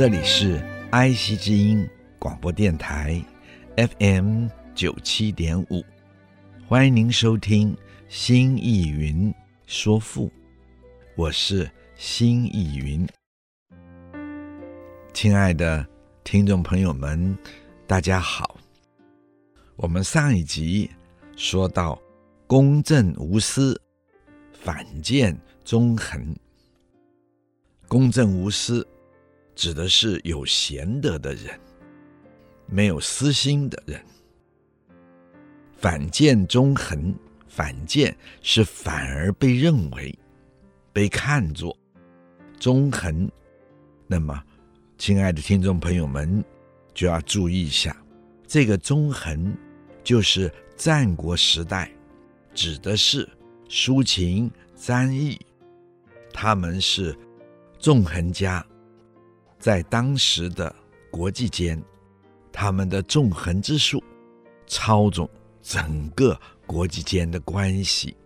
这里是 IC 之音广播电台 FM 九七点五，欢迎您收听《新意云说赋》，我是新艺云。亲爱的听众朋友们，大家好。我们上一集说到公正无私，反见忠恒。公正无私。指的是有贤德的人，没有私心的人。反见中恒，反见是反而被认为、被看作中恒。那么，亲爱的听众朋友们，就要注意一下，这个中恒就是战国时代指的是苏秦、张仪，他们是纵横家。在当时的国际间，他们的纵横之术操纵整个国际间的关系。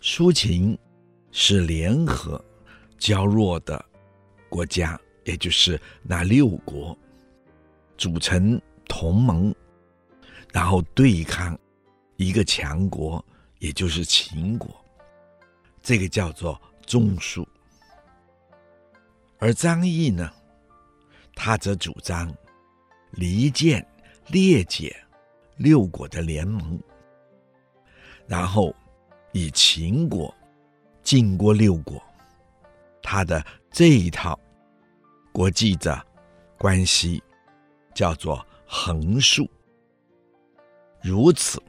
苏秦是联合较弱的国家，也就是那六国组成同盟，然后对抗一个强国，也就是秦国。这个叫做中术。而张仪呢，他则主张离间裂解六国的联盟，然后以秦国劲过六国，他的这一套国际的关系叫做横竖。如此，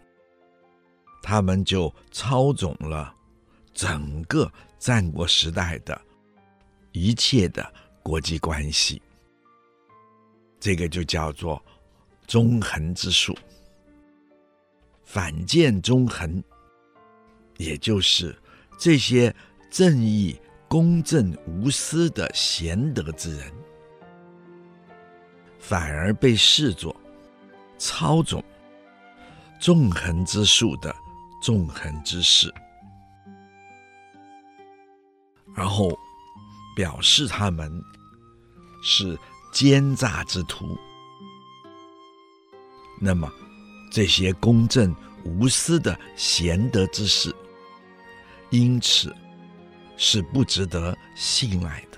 他们就操纵了整个战国时代的。一切的国际关系，这个就叫做中恒之术。反见中恒，也就是这些正义、公正、无私的贤德之人，反而被视作操纵纵横之术的纵横之士，然后。表示他们是奸诈之徒，那么这些公正无私的贤德之士，因此是不值得信赖的。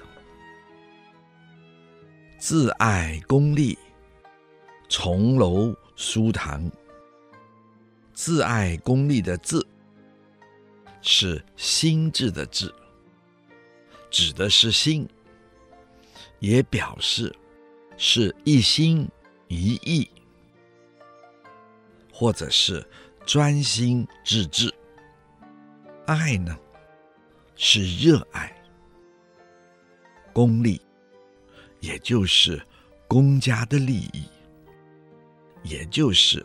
自爱功利，重楼书堂。自爱功利的“自”是心智的“智”。指的是心，也表示是一心一意，或者是专心致志。爱呢，是热爱。功利，也就是公家的利益，也就是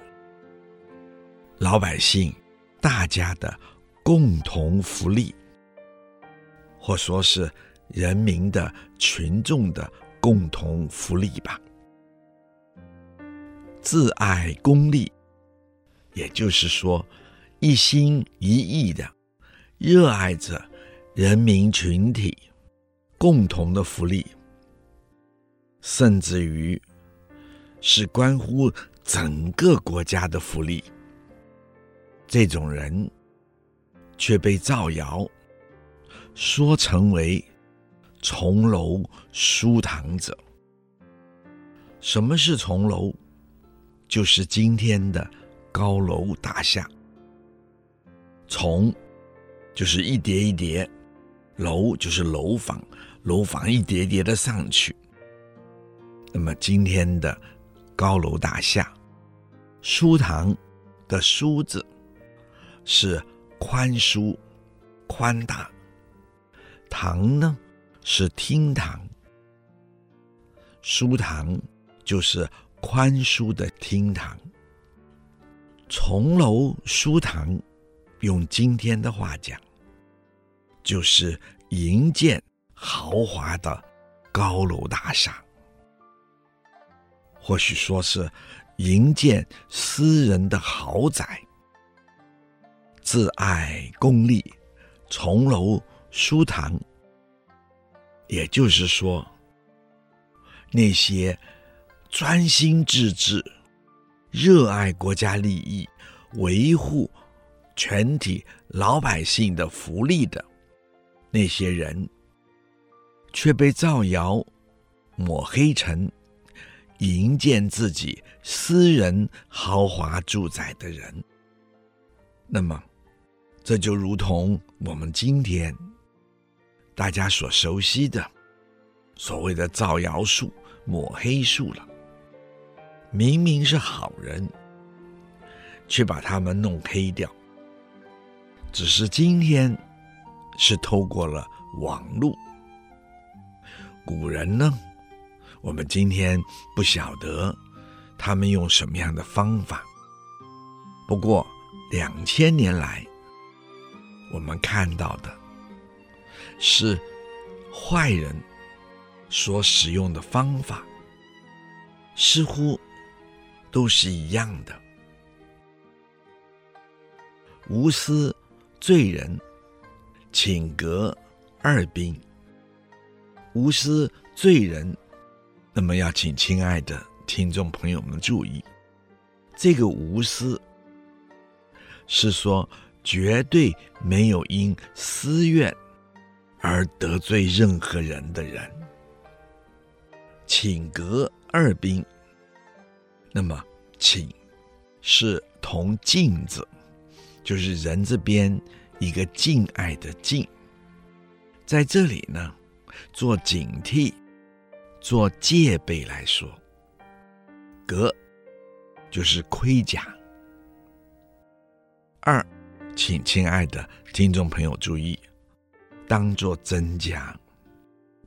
老百姓大家的共同福利。或说是人民的群众的共同福利吧。自爱功利，也就是说，一心一意的热爱着人民群体共同的福利，甚至于是关乎整个国家的福利。这种人却被造谣。说成为重楼书堂者。什么是重楼？就是今天的高楼大厦。重就是一叠一叠，楼就是楼房，楼房一叠叠的上去。那么今天的高楼大厦，书堂的书字是宽舒、宽大。堂呢是厅堂，书堂就是宽书的厅堂。重楼书堂，用今天的话讲，就是营建豪华的高楼大厦，或许说是营建私人的豪宅。自爱功利，重楼书堂，也就是说，那些专心致志、热爱国家利益、维护全体老百姓的福利的那些人，却被造谣抹黑成营建自己私人豪华住宅的人，那么。这就如同我们今天大家所熟悉的所谓的造谣术、抹黑术了。明明是好人，却把他们弄黑掉。只是今天是透过了网络。古人呢，我们今天不晓得他们用什么样的方法。不过两千年来，我们看到的是坏人所使用的方法，似乎都是一样的。无私罪人，请革二兵。无私罪人，那么要请亲爱的听众朋友们注意，这个无私是说。绝对没有因私怨而得罪任何人的人，请革二兵。那么，请是同镜子，就是人这边一个敬爱的敬，在这里呢，做警惕、做戒备来说，革就是盔甲，二。请亲爱的听众朋友注意，当作增加，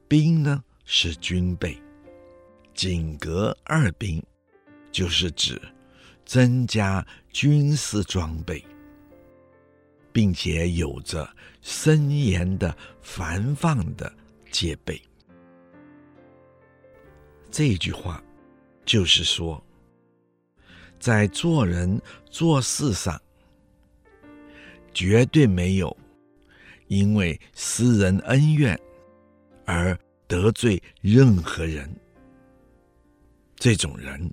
兵呢是军备，请革二兵，就是指增加军事装备，并且有着森严的繁放的戒备。这句话就是说，在做人做事上。绝对没有因为私人恩怨而得罪任何人。这种人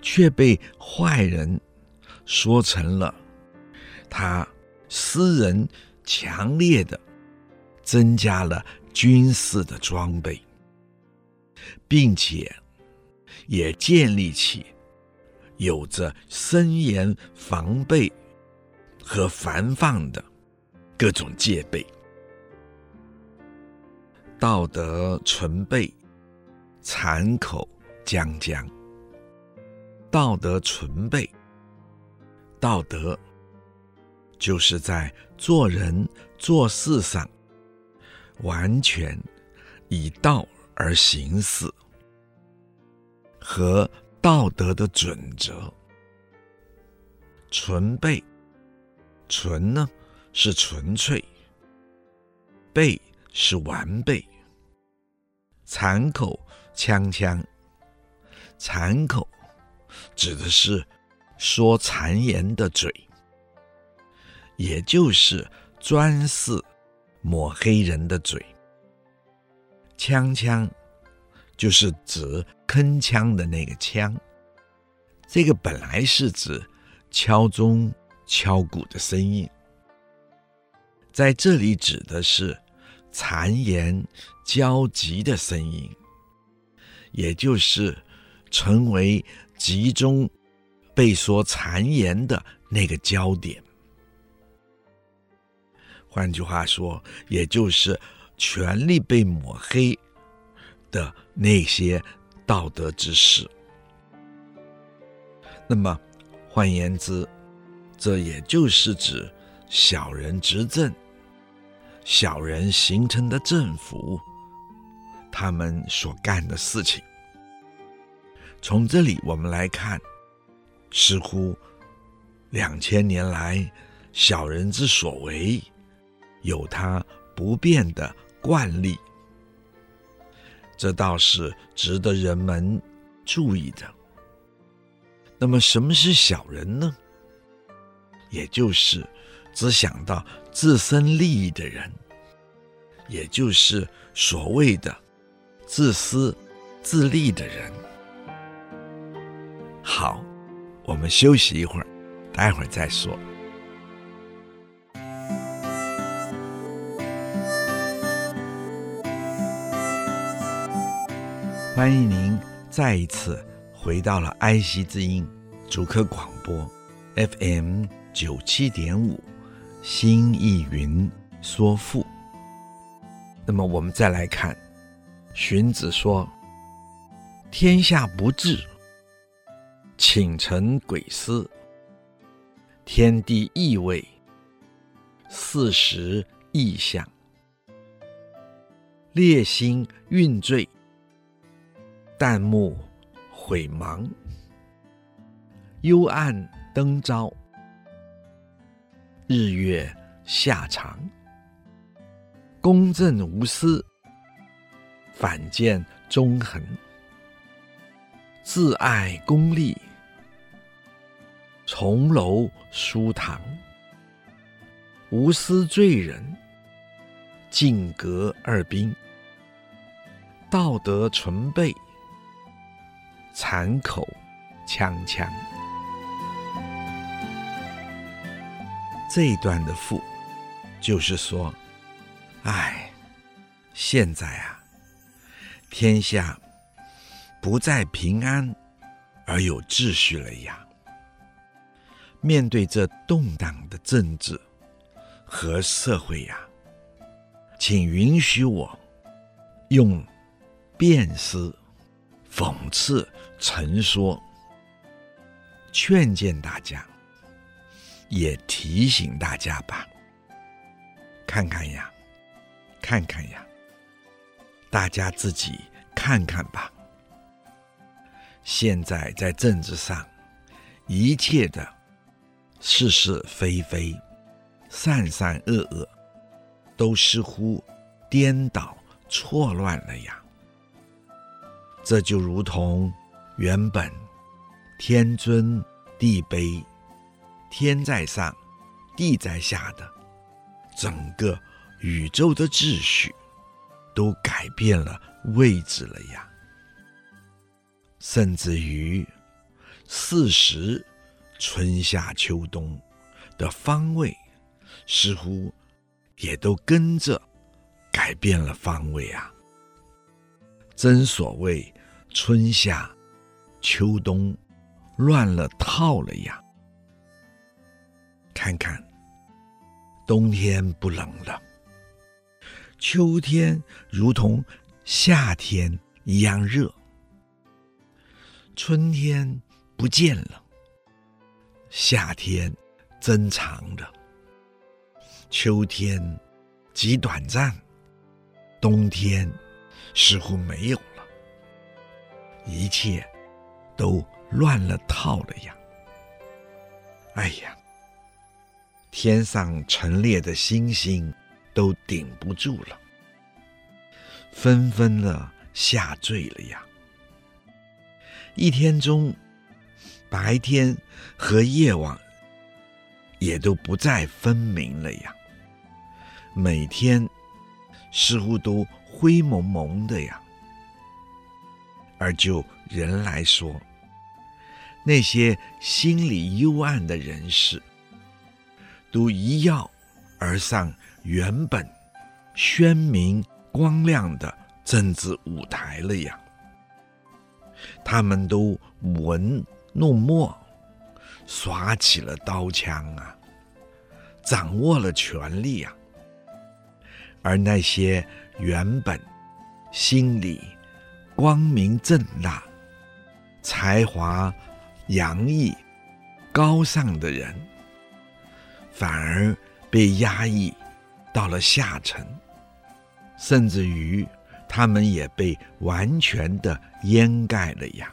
却被坏人说成了他私人强烈的增加了军事的装备，并且也建立起有着森严防备。和繁放的各种戒备，道德纯备，残口将将。道德纯备，道德就是在做人做事上完全以道而行事，和道德的准则，纯备。纯呢是纯粹，备是完备。残口锵锵，残口指的是说谗言的嘴，也就是专事抹黑人的嘴。锵锵就是指铿锵的那个锵，这个本来是指敲钟。敲鼓的声音，在这里指的是谗言交集的声音，也就是成为集中被说谗言的那个焦点。换句话说，也就是权力被抹黑的那些道德之士。那么，换言之。这也就是指小人执政，小人形成的政府，他们所干的事情。从这里我们来看，似乎两千年来小人之所为，有他不变的惯例。这倒是值得人们注意的。那么，什么是小人呢？也就是只想到自身利益的人，也就是所谓的自私自利的人。好，我们休息一会儿，待会儿再说。欢迎您再一次回到了爱惜之音主客广播 FM 九七点五心意云说赋。那么我们再来看，荀子说：“天下不治，请成鬼思；天地易位，四时易象。烈星运坠。”旦暮悔茫，幽暗灯朝，日月下长。公正无私，反见中恒。自爱功利，重楼书堂。无私罪人，尽格二兵。道德纯备。残口锵锵。这一段的赋，就是说，哎，现在啊，天下不再平安而有秩序了呀。面对这动荡的政治和社会呀，请允许我用辩思、讽刺。陈说，劝谏大家，也提醒大家吧。看看呀，看看呀，大家自己看看吧。现在在政治上，一切的是是非非、善善恶恶，都似乎颠倒错乱了呀。这就如同。原本天尊地卑，天在上，地在下的整个宇宙的秩序，都改变了位置了呀。甚至于四时春夏秋冬的方位，似乎也都跟着改变了方位啊。真所谓春夏。秋冬乱了套了呀！看看，冬天不冷了，秋天如同夏天一样热，春天不见了，夏天增长着，秋天极短暂，冬天似乎没有了，一切。都乱了套了呀！哎呀，天上陈列的星星都顶不住了，纷纷的下坠了呀！一天中，白天和夜晚也都不再分明了呀！每天似乎都灰蒙蒙的呀！而就人来说，那些心里幽暗的人士，都一跃而上原本鲜明光亮的政治舞台了呀！他们都文弄墨，耍起了刀枪啊，掌握了权力啊。而那些原本心里光明正大、才华洋溢、高尚的人，反而被压抑到了下层，甚至于他们也被完全的掩盖了呀！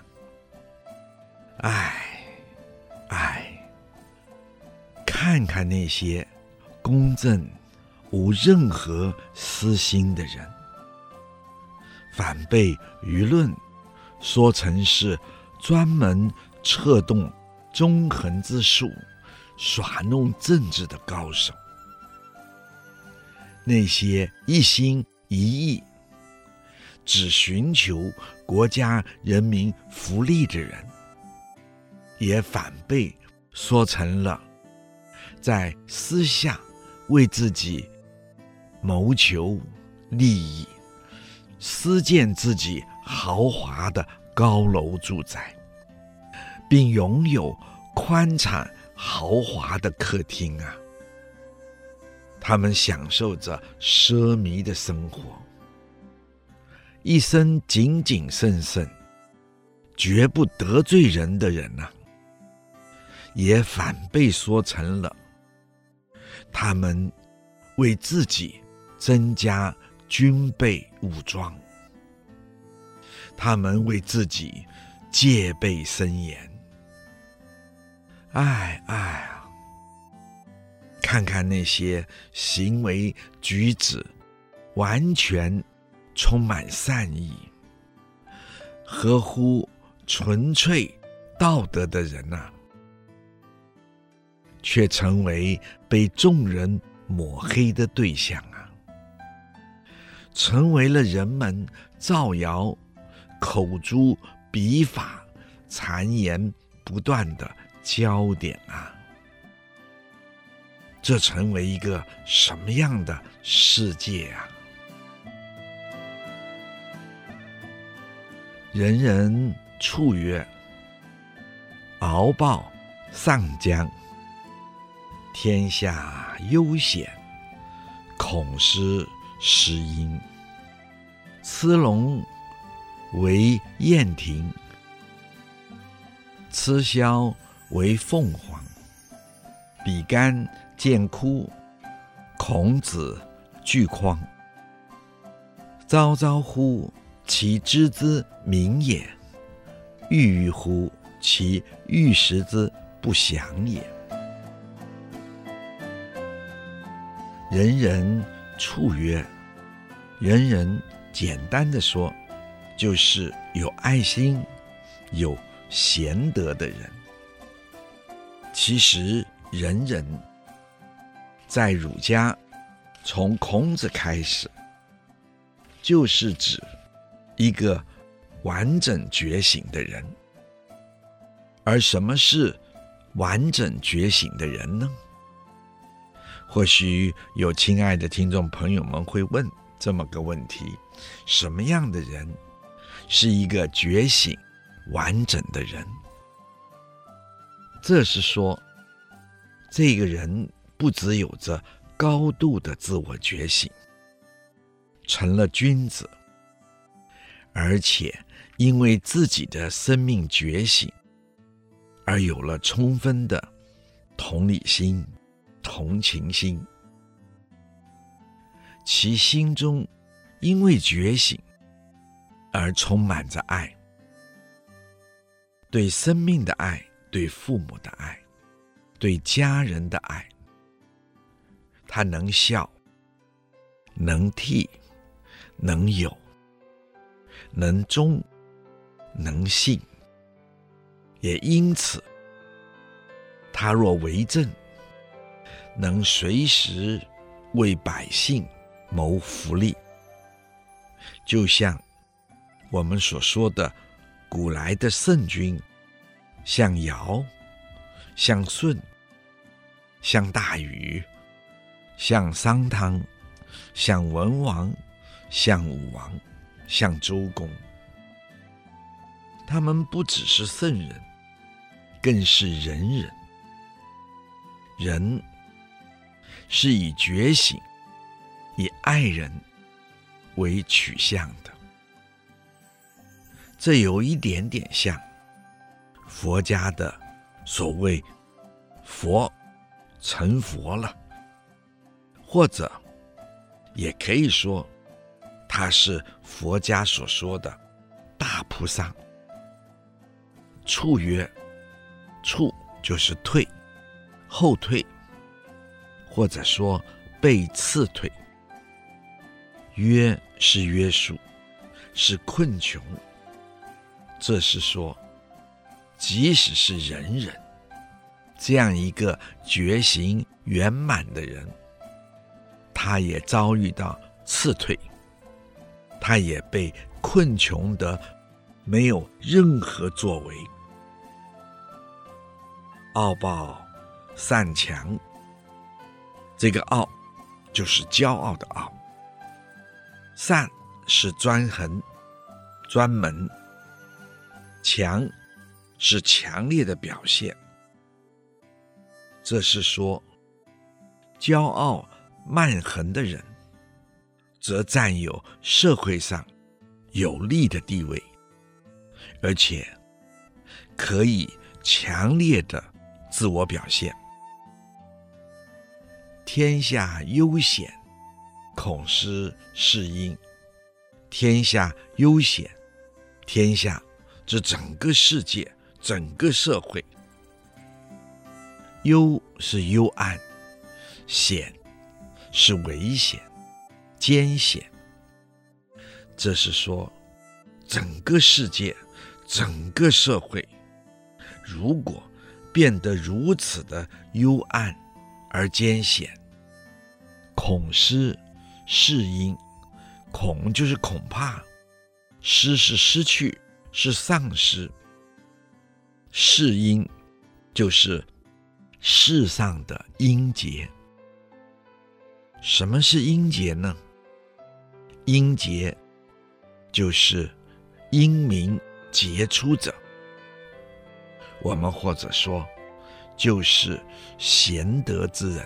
唉，唉，看看那些公正、无任何私心的人，反被舆论说成是专门策动纵横之术、耍弄政治的高手。那些一心一意只寻求国家人民福利的人，也反被说成了在私下为自己谋求利益。私建自己豪华的高楼住宅，并拥有宽敞豪华的客厅啊！他们享受着奢靡的生活，一生谨谨慎慎，绝不得罪人的人呐、也反被说成了他们为自己增加。军备武装，他们为自己戒备森严。哎哎啊！看看那些行为举止完全充满善意、合乎纯粹道德的人呐、却成为被众人抹黑的对象啊！成为了人们造谣、口诛笔伐、谗言不断的焦点啊！这成为一个什么样的世界啊？人人处曰：“敖报上将，天下悠险，恐失。”诗音，雌龙为燕庭，鴟鸮为凤凰。比干见枯，孔子惧匡。昭昭乎其知之明也，郁郁乎其欲食之不祥也。人人处曰。人人简单的说，就是有爱心、有贤德的人。其实，人人在儒家从孔子开始，就是指一个完整觉醒的人。而什么是完整觉醒的人呢？或许有亲爱的听众朋友们会问。这么个问题：什么样的人是一个觉醒完整的人？这是说，这个人不只有着高度的自我觉醒，成了君子，而且因为自己的生命觉醒，而有了充分的同理心、同情心。其心中因为觉醒而充满着爱，对生命的爱，对父母的爱，对家人的爱。他能孝，能悌，能友，能忠，能信。也因此，他若为政，能随时为百姓。谋福利，就像我们所说的古来的圣君，像尧、像舜、像大禹、像商汤、像文王、像武王、像周公，他们不只是圣人，更是仁人。仁是以觉醒。以爱人为取向的，这有一点点像佛家的所谓“佛成佛了”，或者也可以说，他是佛家所说的大菩萨。处曰处就是退、后退，或者说被刺退。约是约束，是困穷。这是说，即使是人人这样一个觉醒圆满的人，他也遭遇到刺退，他也被困穷得没有任何作为。傲暴善强，这个傲就是骄傲的傲。善是专横、专门；强是强烈的表现。这是说，骄傲蛮横的人，则占有社会上有利的地位，而且可以强烈的自我表现。天下悠闲。恐失世英，天下悠闲，天下这整个世界，整个社会。幽是幽暗，险是危险、艰险。这是说，整个世界，整个社会，如果变得如此的幽暗而艰险，恐失。是因，恐就是恐怕，失是失去，是丧失。世英就是世上的英杰。什么是英杰呢？英杰就是英明杰出者。我们或者说，就是贤德之人。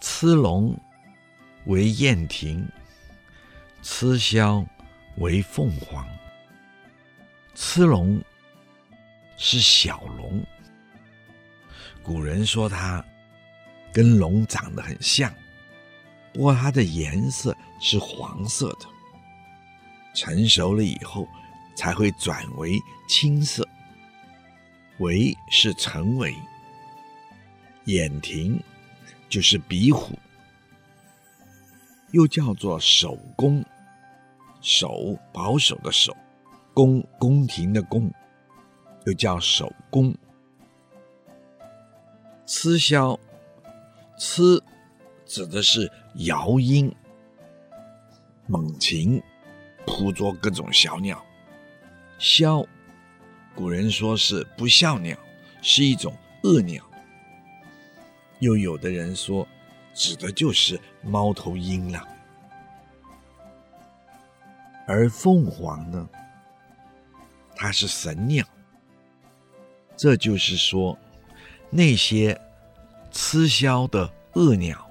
螭龙为燕庭，鴟鸮为凤凰。螭龙是小龙，古人说它跟龙长得很像，不过它的颜色是黄色的，成熟了以后才会转为青色。为是成为，燕庭。就是鼻虎，又叫做守宫，守保守的守，宫宫廷的宫，又叫守宫。鴟鸮，鴟指的是鷂鹰，猛禽，扑捉各种小鸟。枭，古人说是不孝鸟，是一种恶鸟。又有的人说，指的就是猫头鹰了。而凤凰呢，它是神鸟。这就是说，那些吃枭的恶鸟，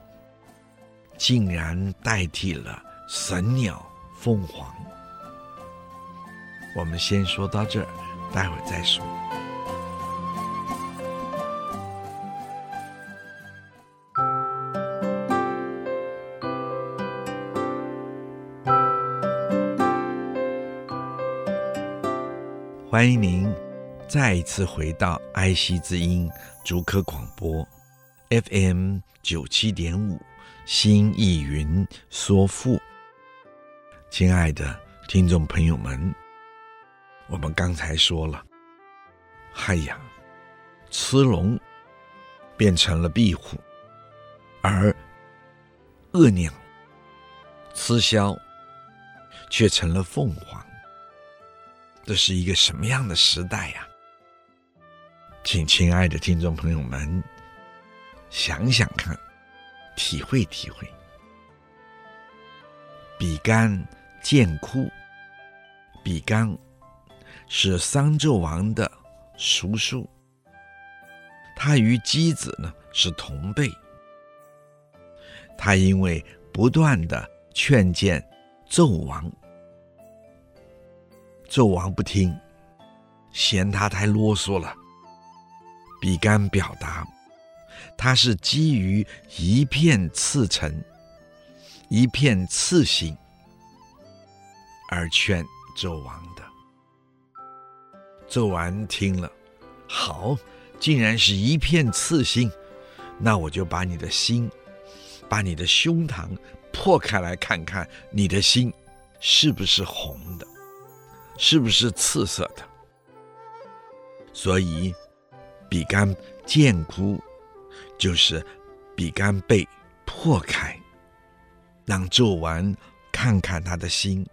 竟然代替了神鸟凤凰。我们先说到这儿，待会儿再说。欢迎您再一次回到爱惜之音竹科广播 FM 九七点五新意云说赋，亲爱的听众朋友们，我们刚才说了，哎呀，雌龙变成了壁虎，而恶鸟雌枭却成了凤凰。这是一个什么样的时代呀？请亲爱的听众朋友们想想看，体会体会。比干见哭，比干是商纣王的叔叔，他与箕子呢是同辈，他因为不断的劝谏纣王。纣王不听，嫌他太啰嗦了。比干表达，他是基于一片赤诚、一片赤心而劝纣王的。纣王听了，好，竟然是一片赤心，那我就把你的心，把你的胸膛破开来看看，你的心是不是红的，是不是赤色的？所以，比干见哭，就是比干被破开，让纣王看看他的心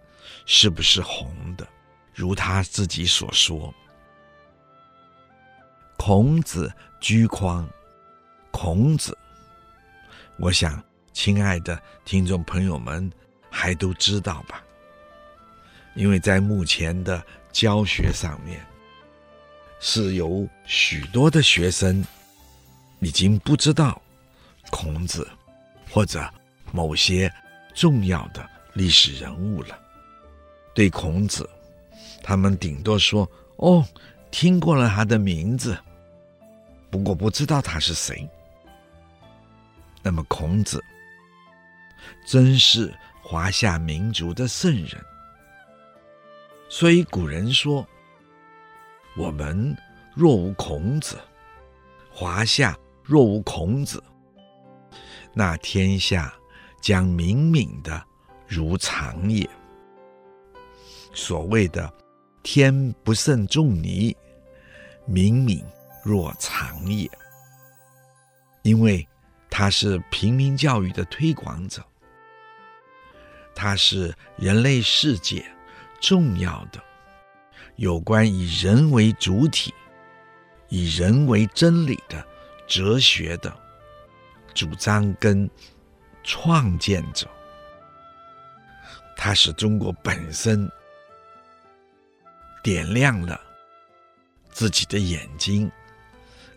是不是红的，如他自己所说。孔子居匡，孔子，我想，亲爱的听众朋友们还都知道吧？因为在目前的教学上面，是有许多的学生已经不知道孔子或者某些重要的历史人物了。对孔子，他们顶多说：“哦，听过了他的名字，不过不知道他是谁。”那么孔子真是华夏民族的圣人，所以古人说。我们若无孔子，华夏若无孔子，那天下将冥冥的如长也。所谓的“天不胜仲尼，冥冥若长也”，因为他是平民教育的推广者，他是人类世界重要的。有关以人为主体、以人为真理的哲学的主张跟创建者，他使中国本身点亮了自己的眼睛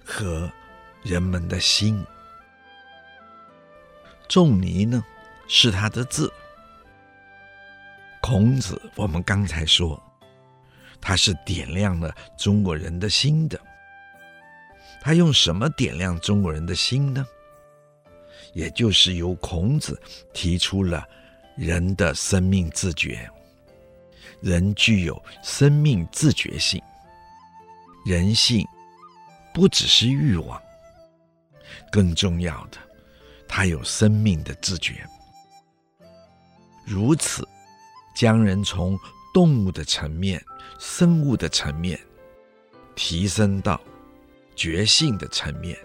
和人们的心。仲尼呢，是他的字。孔子，我们刚才说。他是点亮了中国人的心的。他用什么点亮中国人的心呢？也就是由孔子提出了人的生命自觉，人具有生命自觉性，人性不只是欲望，更重要的，他有生命的自觉。如此，将人从动物的层面。生物的层面提升到觉性的层面，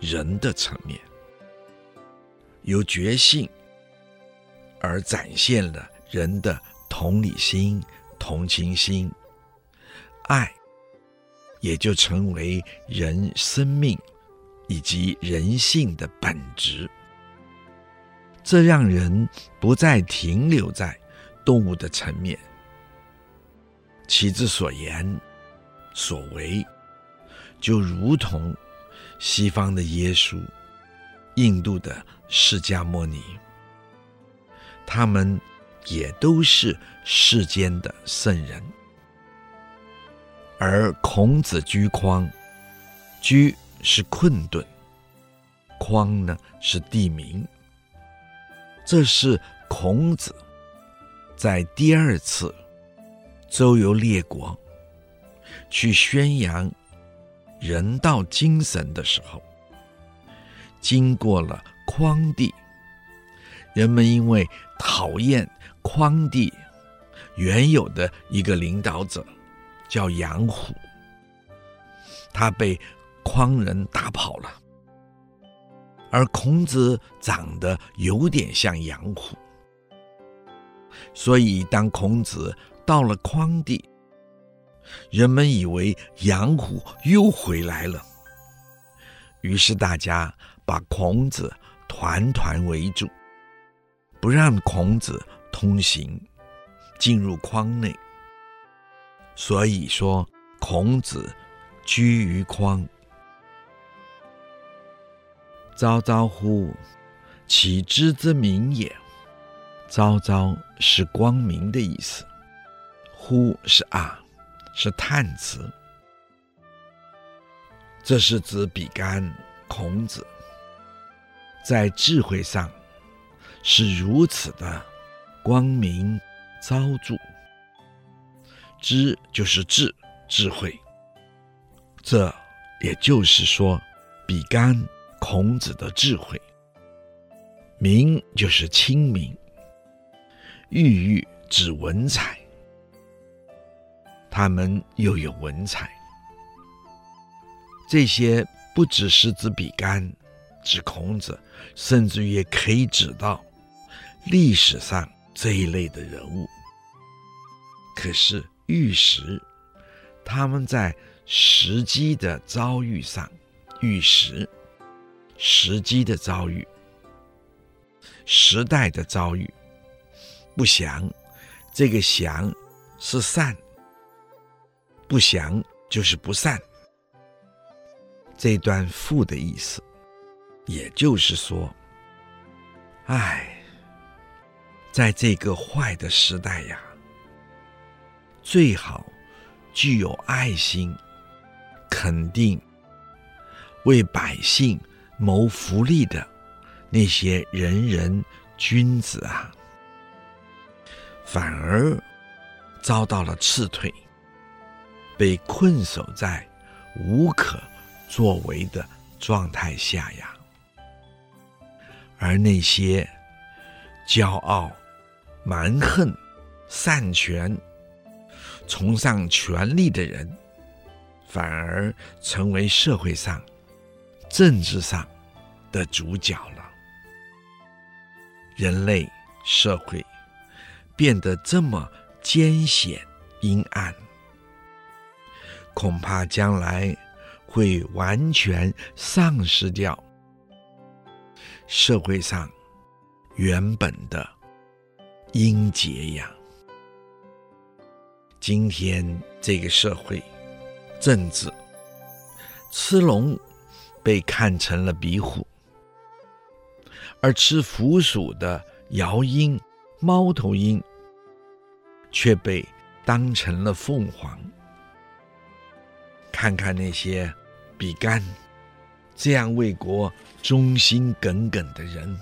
人的层面，由觉性而展现了人的同理心、同情心、爱，也就成为人生命以及人性的本质。这让人不再停留在动物的层面。其之所言、所为，就如同西方的耶稣、印度的释迦牟尼，他们也都是世间的圣人。而孔子居匡，居是困顿，匡呢是地名。这是孔子在第二次。周游列国，去宣扬人道精神的时候，经过了匡地，人们因为讨厌匡地原有的一个领导者，叫杨虎，他被匡人打跑了，而孔子长得有点像杨虎，所以当孔子。到了匡地，人们以为杨虎又回来了，于是大家把孔子团团围住，不让孔子通行进入匡内。所以说，孔子居于匡。昭昭乎，其知之明也。昭昭是光明的意思。乎是啊，是叹词。这是指比干、孔子在智慧上是如此的光明昭著。知就是智，智慧。这也就是说，比干孔子的智慧。明就是清明。郁郁指文采，他们又有文采。这些不只是指比干，指孔子，甚至也可以指到历史上这一类的人物。可是玉石，他们在时机的遭遇上，玉石，时机的遭遇，时代的遭遇。不祥，这个祥是善，不祥就是不善。这段赋的意思，也就是说，哎，在这个坏的时代呀，最好具有爱心、肯定、为百姓谋福利的那些仁人君子啊。反而遭到了辞退，被困守在无可作为的状态下呀。而那些骄傲、蛮横、擅权、崇尚权力的人，反而成为社会上、政治上的主角了。人类社会。变得这么艰险阴暗，恐怕将来会完全丧失掉社会上原本的英杰呀。今天这个社会政治，吃龙被看成了壁虎，而吃腐鼠的尧鹰。猫头鹰却被当成了凤凰。看看那些比干这样为国忠心耿耿的人，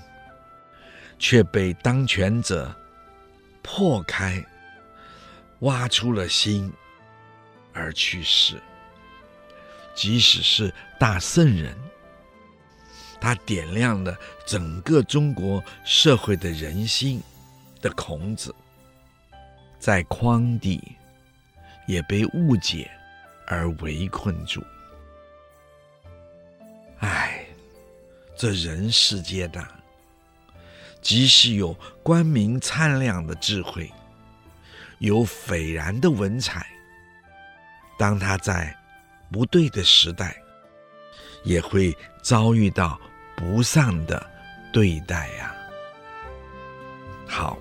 却被当权者破开，挖出了心而去世。即使是大圣人，他点亮了整个中国社会的人心。的孔子，在匡地也被误解而围困住。唉，这人世间呐，即使有光明灿亮的智慧，有斐然的文采，当他在不对的时代，也会遭遇到不善的对待呀。好。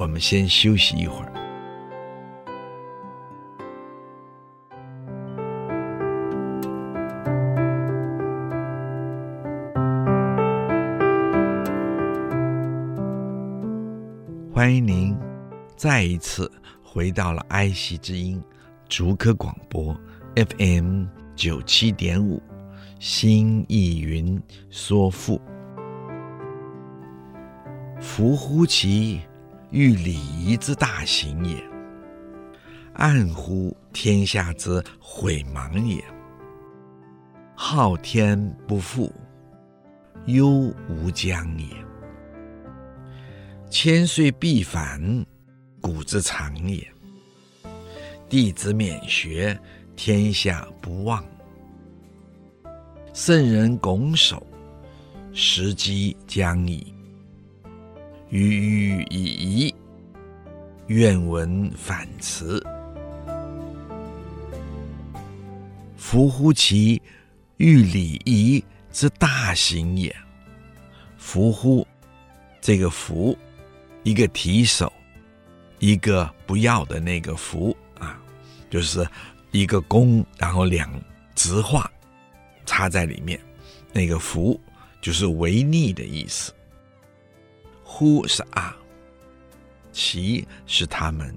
我们先休息一会儿。欢迎您再一次回到了爱惜之音竹科广播 FM 九七点五，新意云说赋，夫乎其欲礼仪之大行也，暗乎天下之悔盲也。昊天不负，忧无疆也。千岁必反，古之常也。弟子免学，天下不忘。圣人拱手，时机将矣。郁郁已矣，愿闻反辞。夫乎其欲礼仪之大行也。夫乎，这个夫，一个提手，一个不要的那个夫啊，就是一个弓，然后两直画插在里面，那个夫就是违逆的意思。乎是啊，其是他们，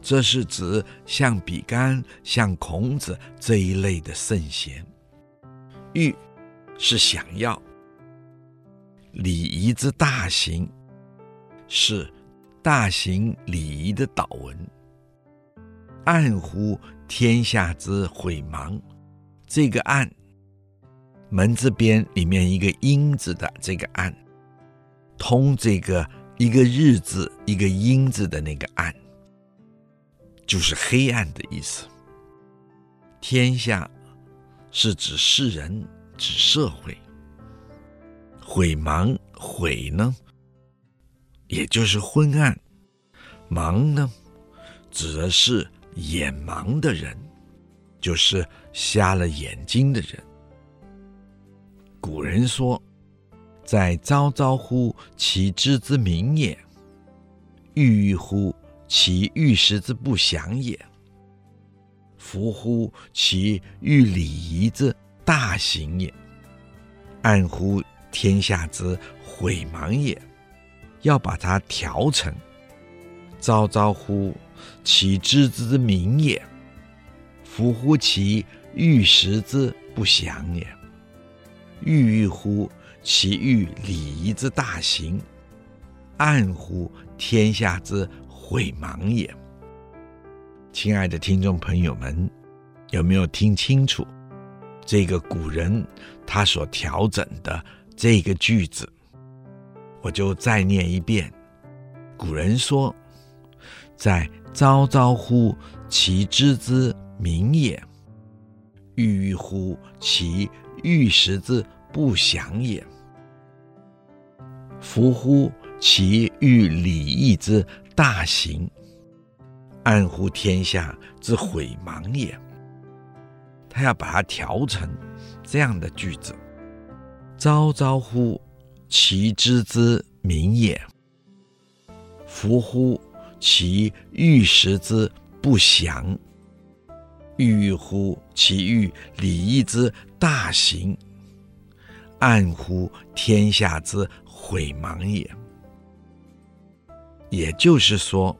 这是指像比干、像孔子这一类的圣贤。欲是想要，礼仪之大行，是大行礼仪的祷文。暗乎天下之悔盲，这个暗，门字边里面一个阴字的这个暗，通这个一个日字一个阴字的那个暗，就是黑暗的意思。天下是指世人，指社会。悔盲，悔呢，也就是昏暗；盲呢，指的是眼盲的人，就是瞎了眼睛的人。古人说：“在昭昭乎其知之明也，郁郁乎其遇时之不祥也，夫乎其欲礼仪之大行也，暗乎。”天下之悔茫也，要把它调成昭昭乎其知之明也，夫乎其遇时之不祥也，郁郁乎其欲礼仪之大行，暗乎天下之毁盲也。亲爱的听众朋友们，有没有听清楚这个古人他所调整的？这个句子，我就再念一遍。古人说：“在昭昭乎其知之明也，郁郁乎其遇时之不祥也，夫乎其欲礼义之大行，暗乎天下之悔盲也。”他要把它调成这样的句子。昭昭乎其知之明也，夫乎其遇时之不祥，郁郁乎其欲礼义之大行，暗乎天下之悔盲也。也就是说，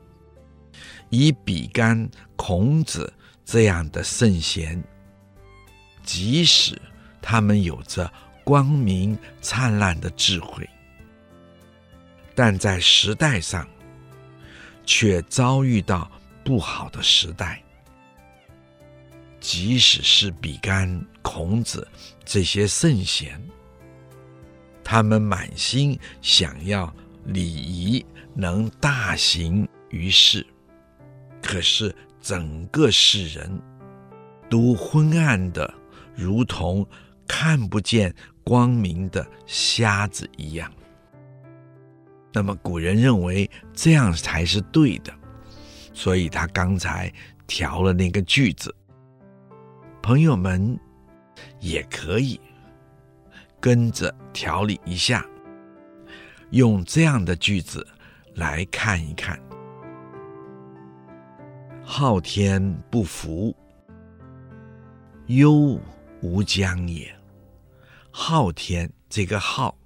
以比干、孔子这样的圣贤，即使他们有着。光明灿烂的智慧，但在时代上却遭遇到不好的时代。即使是比干、孔子这些圣贤，他们满心想要礼仪能大行于世，可是整个世人都昏暗的，如同看不见。光明的瞎子一样，那么古人认为这样才是对的，所以他刚才调了那个句子。朋友们也可以跟着调理一下，用这样的句子来看一看：昊天不服，忧无疆也。昊天，这个昊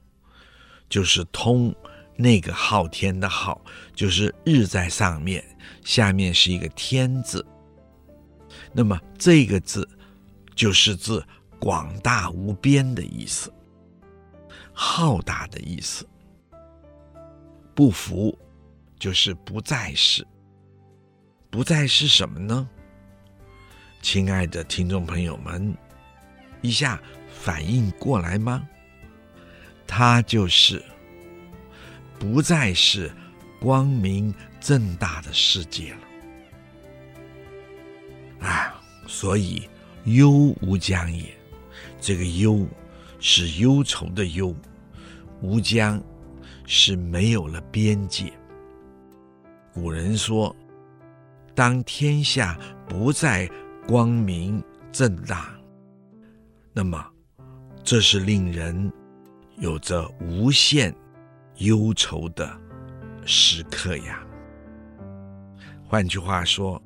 就是通那个昊天的昊，就是日在上面，下面是一个天字。那么这个字就是指广大无边的意思，浩大的意思。不服就是不再是，不再是什么呢？亲爱的听众朋友们，一下。反应过来吗？它就是不再是光明正大的世界了啊！所以忧无疆也，这个忧是忧愁的忧，吾将是没有了边界。古人说，当天下不再光明正大，那么。这是令人有着无限忧愁的时刻呀。换句话说，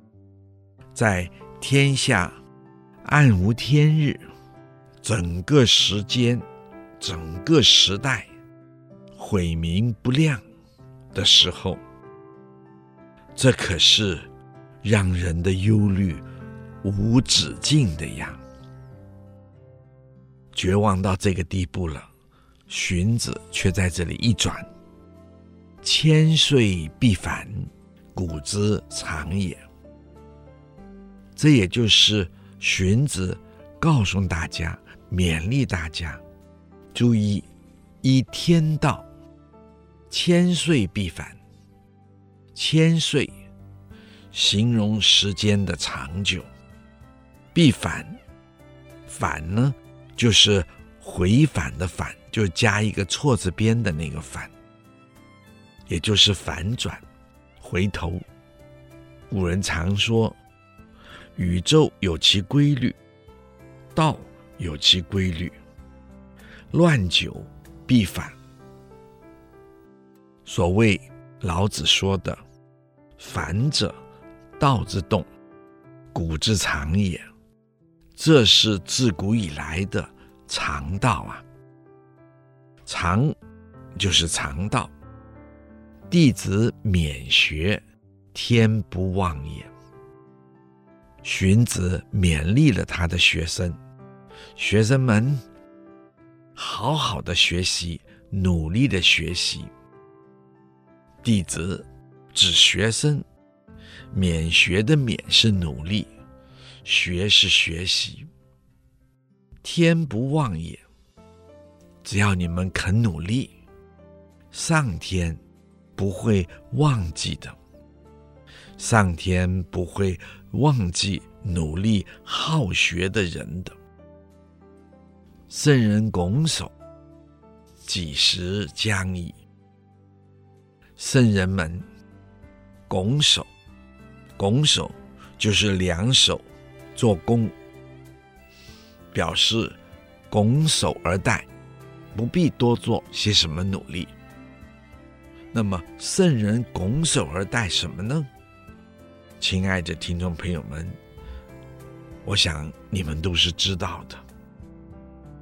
在天下暗无天日、整个时间、整个时代晦明不亮的时候，这可是让人的忧虑无止境的呀。绝望到这个地步了，荀子却在这里一转：“千岁必反，古之常也。”这也就是荀子告诉大家、勉励大家，注意依天道，千岁必反。千岁形容时间的长久，必反。反呢，就是回返的返，就加一个错字边的那个反，也就是反转、回头。古人常说，宇宙有其规律，道有其规律，乱久必反。所谓老子说的“反者，道之动，古之常也”。这是自古以来的常道啊，常就是常道。弟子勉学，天不忘也。荀子勉励了他的学生，学生们好好的学习，努力的学习。弟子指学生，勉学的勉是努力。学是学习，天不忘也。只要你们肯努力，上天不会忘记的。上天不会忘记努力好学的人的。圣人拱手，几时将矣？圣人们拱手，拱手就是两手。做弓，表示拱手而待，不必多做些什么努力。那么圣人拱手而待什么呢？亲爱的听众朋友们，我想你们都是知道的，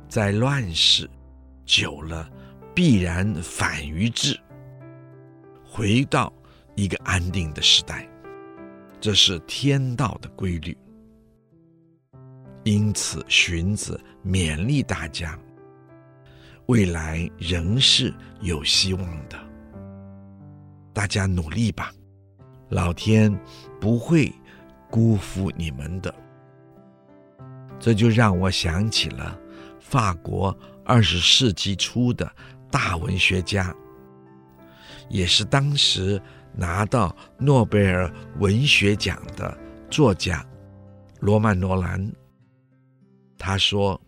在乱世久了，必然反于治，回到一个安定的时代，这是天道的规律。因此，荀子勉励大家，未来仍是有希望的。大家努力吧，老天不会辜负你们的。这就让我想起了法国二十世纪初的大文学家，也是当时拿到诺贝尔文学奖的作家罗曼·罗兰。他说：“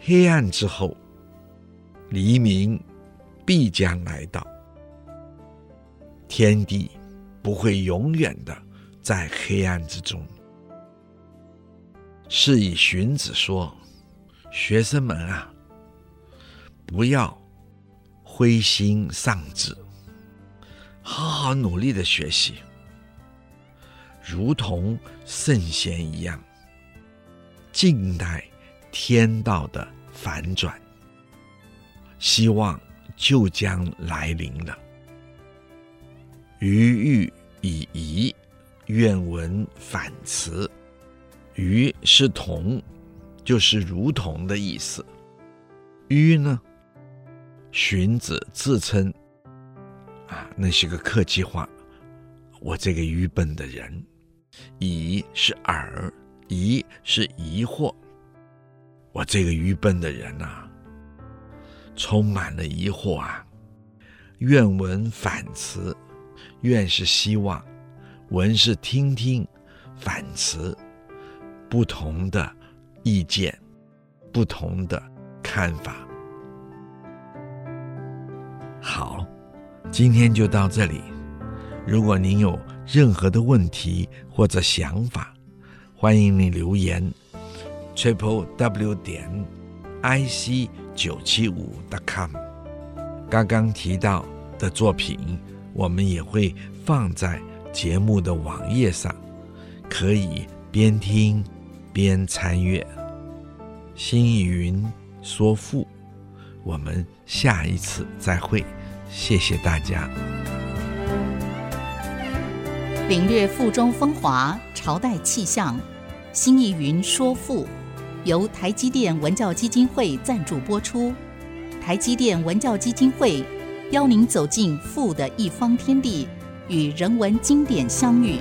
黑暗之后，黎明必将来到。天地不会永远的在黑暗之中。是以荀子说：‘学生们啊，不要灰心丧志，好好努力的学习，如同圣贤一样。’”静待天道的反转，希望就将来临了。余欲以夷，愿闻反辞。余是同，就是如同的意思。愚呢，荀子自称啊，那是个客气话。我这个愚笨的人，疑是耳。疑是疑惑，我这个愚笨的人呐、充满了疑惑啊！愿闻反辞，愿是希望，闻是听听，反辞不同的意见，不同的看法。好，今天就到这里。如果您有任何的问题或者想法，欢迎你留言，triple w 点 i c 九七五 dot com。刚刚提到的作品，我们也会放在节目的网页上，可以边听边参阅。新意云说赋，我们下一次再会，谢谢大家。领略赋中风华。朝代气象，新义云说赋，由台积电文教基金会赞助播出。台积电文教基金会邀您走进富的一方天地，与人文经典相遇。